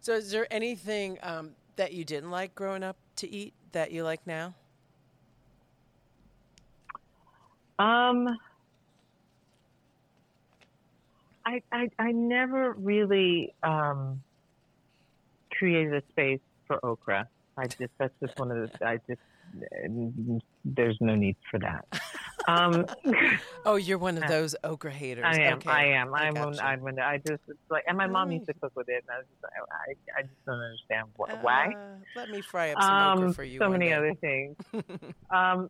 So, is there anything um, that you didn't like growing up to eat that you like now? Um, I, I I never really um created a space for okra. I just that's just one of the I just there's no need for that. Um, [LAUGHS] Oh, you're one of those okra haters. I am. Okay, I am. I I'm. One, gotcha. I'm. One, I just. It's like, and my mom used to cook with it, and I was just. like, I. I just don't understand wh- why. Uh, let me fry up some okra Um, for you. so many day. other things. [LAUGHS] um,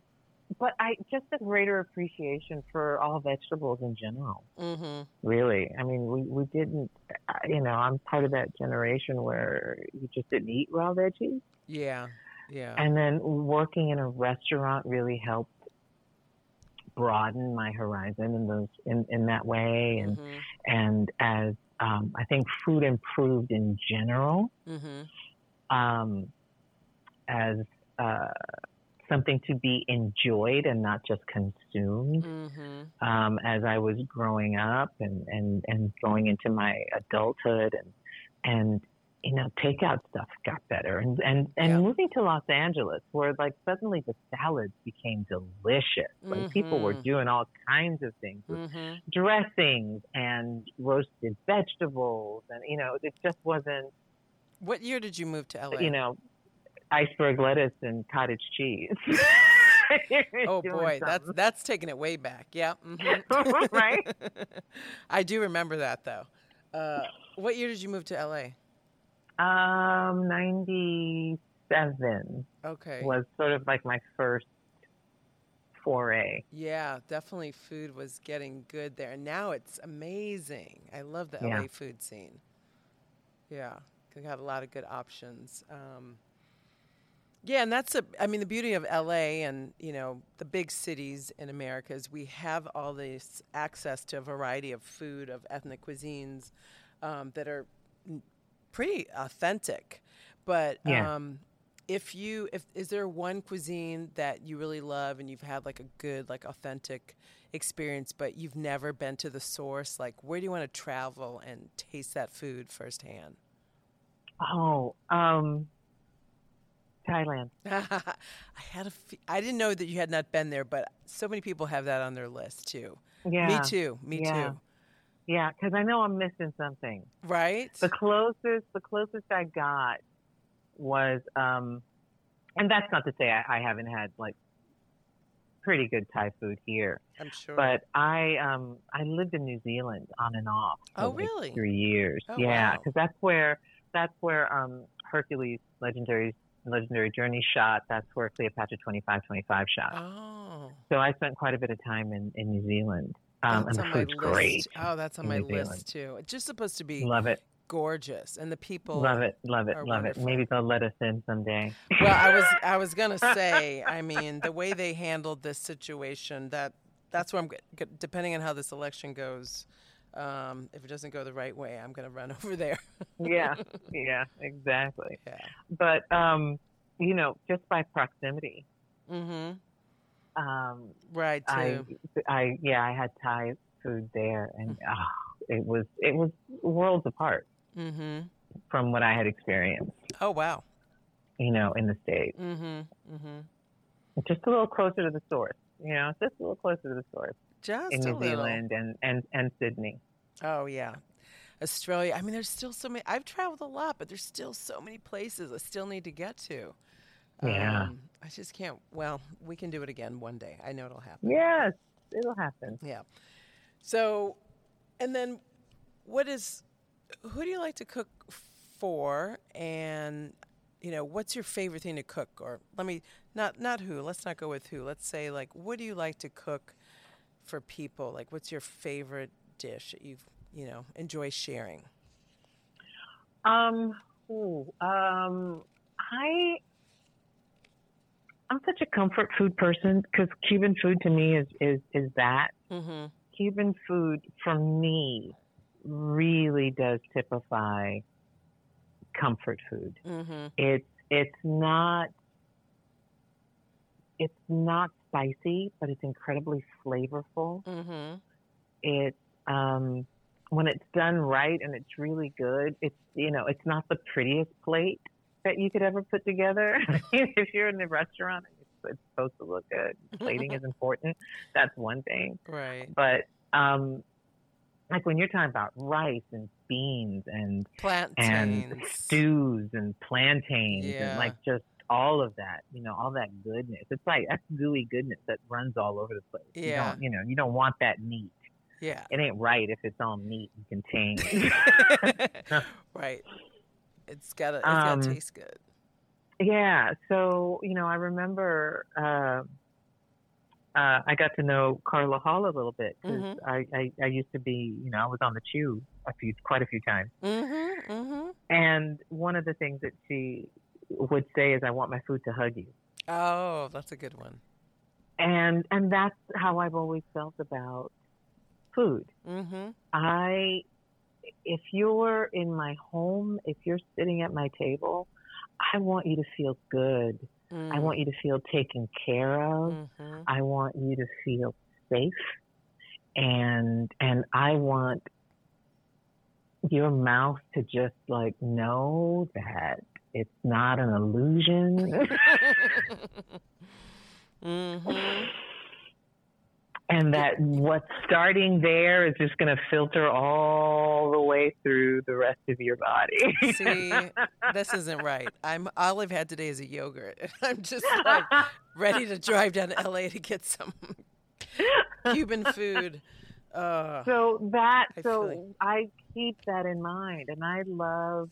but I just a greater appreciation for all vegetables in general. mm-hmm. Really, I mean, we we didn't. uh, You know, I'm part of that generation where you just didn't eat raw veggies, Yeah. Yeah. and then working in a restaurant really helped broaden my horizon in those in, in that way and Mhm. and as um, I think food improved in general Mhm. um, as uh, something to be enjoyed and not just consumed. Mhm. Um, as I was growing up and, and, and going into my adulthood and and you know takeout stuff got better and and, and Yeah. moving to Los Angeles where like suddenly the salads became delicious like people were Mhm. doing all kinds of things with Mhm. dressings and roasted vegetables and you know it just wasn't What year did you move to LA? you know iceberg lettuce and cottage cheese [LAUGHS] [LAUGHS] oh boy, that's something. that's taking it way back. Yeah. mhm. [LAUGHS] Right? I do remember that though. Uh, what year did you move to LA? um 97 Okay. was sort of like my first foray Yeah, definitely food was getting good there. And now it's amazing. I love the Yeah. LA food scene. Yeah, they got a lot of good options. Um, yeah, and that's a, I mean, the beauty of LA and, you know, the big cities in America is we have all this access to a variety of food, of ethnic cuisines um, that are pretty authentic. But Yeah. um, if you if is there one cuisine that you really love and you've had like a good like authentic experience but you've never been to the source like where do you want to travel and taste that food firsthand oh um thailand. [LAUGHS] I had a fe- i didn't know that you had not been there but so many people have that on their list too. Yeah. me too me Yeah. too. Yeah because i know i'm missing something. Right? The closest the closest i got was um and that's not to say i, I haven't had like pretty good thai food here. I'm sure. But i um i lived in new zealand on and off for Oh, like really? three years. Oh, yeah wow. because that's where that's where um hercules legendary legendary journey shot that's where cleopatra 2525 shot oh so i spent quite a bit of time in in new zealand um that's and on the my food's list. great oh that's on my New list Zealand. too it's just supposed to be love it gorgeous, and the people love it, love it, love wonderful. it. Maybe they'll let us in someday. well, I was I was gonna [LAUGHS] say, I mean, the way they handled this situation, that that's where I'm depending on how this election goes. Um, if it doesn't go the right way, I'm gonna run [LAUGHS] over there. yeah, [LAUGHS] yeah, exactly. yeah. But um, you know, just by proximity, Mm-hmm. um, Right. Too. I, yeah, I had Thai food there, and oh, it was it was worlds apart Mm-hmm. from what I had experienced, Oh wow. you know, in the states. Mm-hmm. Mm-hmm. Just a little closer to the source, you know, just a little closer to the source Just in New. Zealand and and and Sydney. Oh yeah. Australia. I mean, there's still so many. I've traveled a lot, but there's still so many places I still need to get to. Yeah. Um, I just can't. Well, we can do it again one day. I know it'll happen. Yes, it'll happen. Yeah. So, and then, what is? Who do you like to cook for? And you know, what's your favorite thing to cook? Or let me not not who. Let's not go with who. Let's say like, what do you like to cook for people? Like, what's your favorite dish that you you know enjoy sharing? Um, ooh, um, I, I'm such a comfort food person because Cuban food to me is is is that Mm-hmm. Cuban food for me really does typify comfort food. Mm-hmm. It's it's not it's not spicy, but it's incredibly flavorful. Mm-hmm. It's um, when it's done right and it's really good. It's you know it's not the prettiest plate that you could ever put together. [LAUGHS] if you're in the restaurant, it's, it's supposed to look good. Plating is [LAUGHS] important. That's one thing. Right. But um, like when you're talking about rice and beans and Plantains. and stews and plantains Yeah. and like just all of that, you know, all that goodness. It's like that's gooey goodness that runs all over the place. You Yeah. don't, you know, you don't want that meat. Yeah. It ain't right if it's all meat and contained. [LAUGHS] [LAUGHS] right. It's gotta. It's gotta Um, taste good. yeah. So you know, I remember uh, uh, I got to know Carla Hall a little bit because Mhm. I, I I used to be, you know, I was on the Chew a few, quite a few times. Mm-hmm. Mm-hmm. And one of the things that she would say is, "I want my food to hug you." Oh, that's a good one. and and that's how I've always felt about food. Mm-hmm. I if you're in my home, if you're sitting at my table, I want you to feel good. I want you to feel taken care of. Mm-hmm. I want you to feel safe. And and I want your mouth to just like know that it's not an illusion. [LAUGHS] mm-hmm. And that what's starting there is just going to filter all the way through the rest of your body. See, [LAUGHS] this isn't right. I'm all I've had today is a yogurt. and [LAUGHS] I'm just [LAUGHS] like ready to drive down to LA to get some Cuban food. Uh, so that I so feel I keep that in mind, and I love,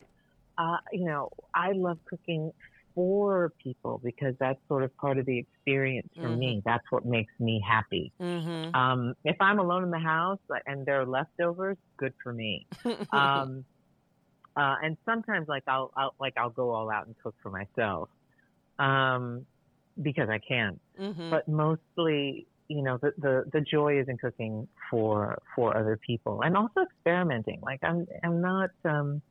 uh, you know, I love cooking for people because that's sort of part of the experience for me. That's what makes me happy. mm-hmm. Um, if I'm alone in the house and there are leftovers, good for me. [LAUGHS] um, uh, and sometimes like I'll, I'll like I'll go all out and cook for myself um, because I can. mm-hmm. But mostly, you know, the, the the joy is in cooking for for other people and also experimenting. Like I'm I'm not um,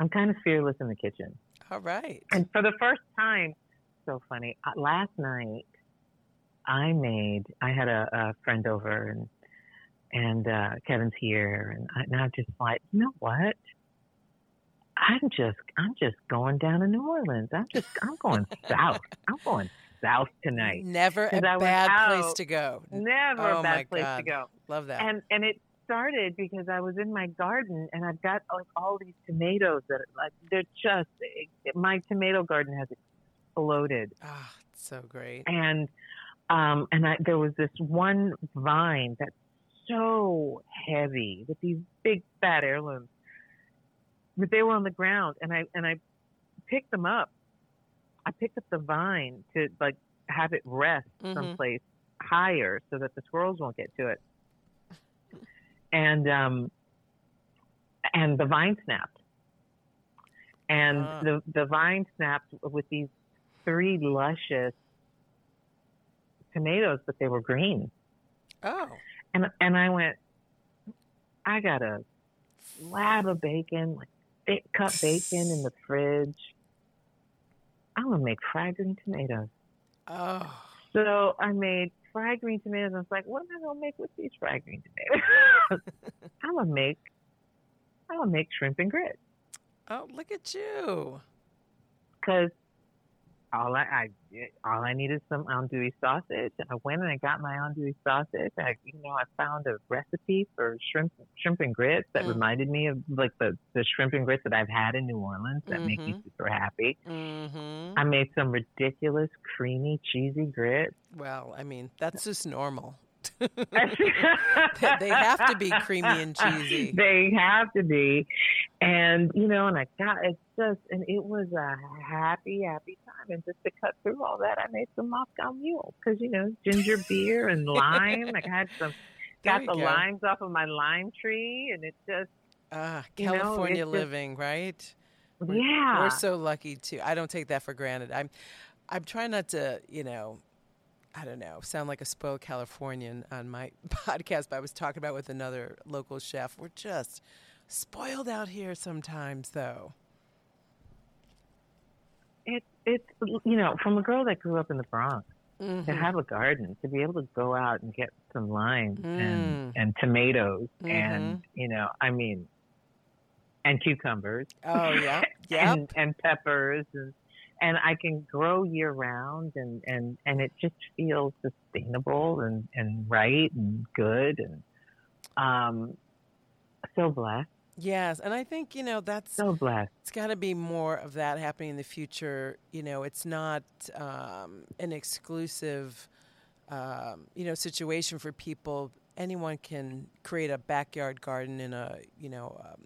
I'm kind of fearless in the kitchen. All right. And for the first time, so funny. Uh, last night, I made. I had a, a friend over, and and uh, Kevin's here, and, I, and I'm just like, you know what? I'm just, I'm just going down to New Orleans. I'm just, I'm going south. [LAUGHS] I'm going south tonight. Never a I bad place to go. Never Oh a bad place God. to go. Love that. And and it started because I was in my garden and I've got like all these tomatoes that are like they're just my tomato garden has exploded Ah, it's so great. and um and I there was this one vine that's so heavy with these big fat heirlooms but they were on the ground and I and I picked them up I picked up the vine to like have it rest Mhm. someplace higher so that the squirrels won't get to it and um and the vine snapped and Ah. the the vine snapped with these three luscious tomatoes, but they were green. Oh. And and I went, I got a slab of bacon, like thick cut bacon in the fridge. I'm gonna make fried green tomatoes. Oh. So I made fried green tomatoes. I was like, what am I gonna make with these fried green tomatoes? [LAUGHS] I'm gonna make I'm gonna make shrimp and grits Oh, look at you. because all I, I all I needed some andouille sausage. I went and I got my andouille sausage. I you know I found a recipe for shrimp shrimp and grits that Mm. reminded me of like the the shrimp and grits that I've had in New Orleans that make me Mhm. super happy. Mm-hmm. I made some ridiculous creamy cheesy grits. Well, I mean, that's just normal. [LAUGHS] they have to be creamy and cheesy. They have to be. And, you know, and I got just, and it was a happy, happy time. And just to cut through all that, I made some Moscow Mule because, you know, ginger beer and lime. Like I had some, [LAUGHS] There got the go. limes off of my lime tree. And it just, Ah, you know, California just- living, right? We're- yeah. We're so lucky too. I don't take that for granted. I'm I'm trying not to, you know, I don't know, sound like a spoiled Californian on my [LAUGHS] podcast, but I was talking about with another local chef. We're just spoiled out here sometimes though. It, it's, you know, from a girl that grew up in the Bronx. to Mhm. have a garden, to be able to go out and get some limes Mm. and, and tomatoes Mhm. and, you know, I mean, and cucumbers. Oh yeah. [LAUGHS] Yep. and, and peppers and and I can grow year round and, and, and it just feels sustainable and, and right and good and um so blessed. Yes, and I think, you know, that's So blessed. it's got to be more of that happening in the future. You know, it's not um, an exclusive, um, you know, situation for people. Anyone can create a backyard garden in a, you know, um,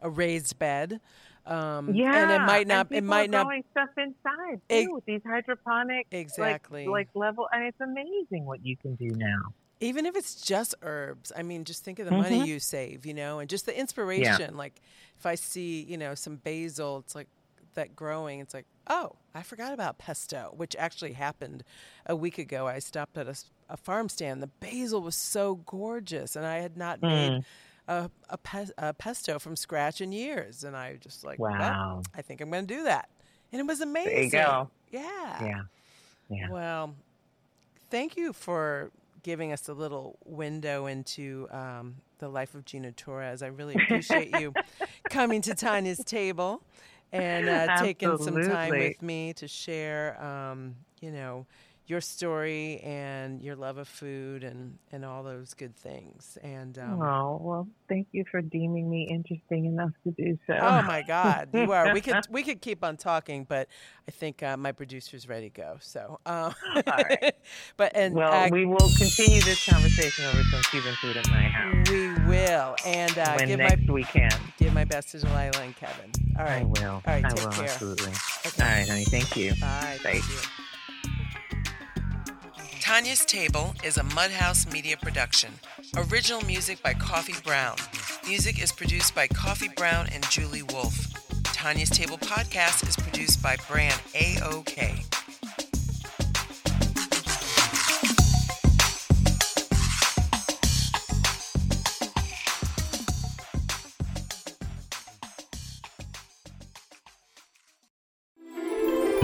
a raised bed. Um, Yeah. and it might not. It might not growing stuff inside too with these hydroponic like- exactly. like, level and it's amazing what you can do now. Even if it's just herbs i mean just think of the money Mhm. you save you know and just the inspiration like if i see you know some basil it's like that growing it's like oh i forgot about pesto which actually happened a week ago i stopped at a farm stand the basil was so gorgeous and i had not made Mm. a, a, pe- a pesto from scratch in years and i just like well, Wow. i think i'm going to do that and it was amazing There you go. yeah Yeah. Yeah. well, thank you for giving us a little window into um, the life of Gina Torres. I really [LAUGHS] appreciate you coming to Tanya's table and uh, taking some time with me to share, um, you know, your story and your love of food and, and all those good things. And um, oh well, thank you for deeming me interesting enough to do so. Oh my God, you are. We could [LAUGHS] we could keep on talking, but I think uh, my producer's ready to go. So, um, All right. [LAUGHS] but and Well, uh, we will continue this conversation over some Cuban food at my house we will, and uh, when give my next weekend. give my best to Delilah and Kevin. All right, I will. All right, I take will care. absolutely. Okay. All right, honey. Thank you. bye. Bye. Thank you. Tanya's Table is a Mudhouse Media production. Original music by Kofy Brown. Music is produced by Kofy Brown and Julie Wolfe. Tanya's Table podcast is produced by Brand AOK.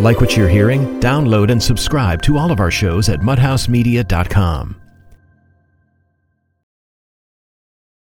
Like what you're hearing? Download and subscribe to all of our shows at mudhousemedia.com.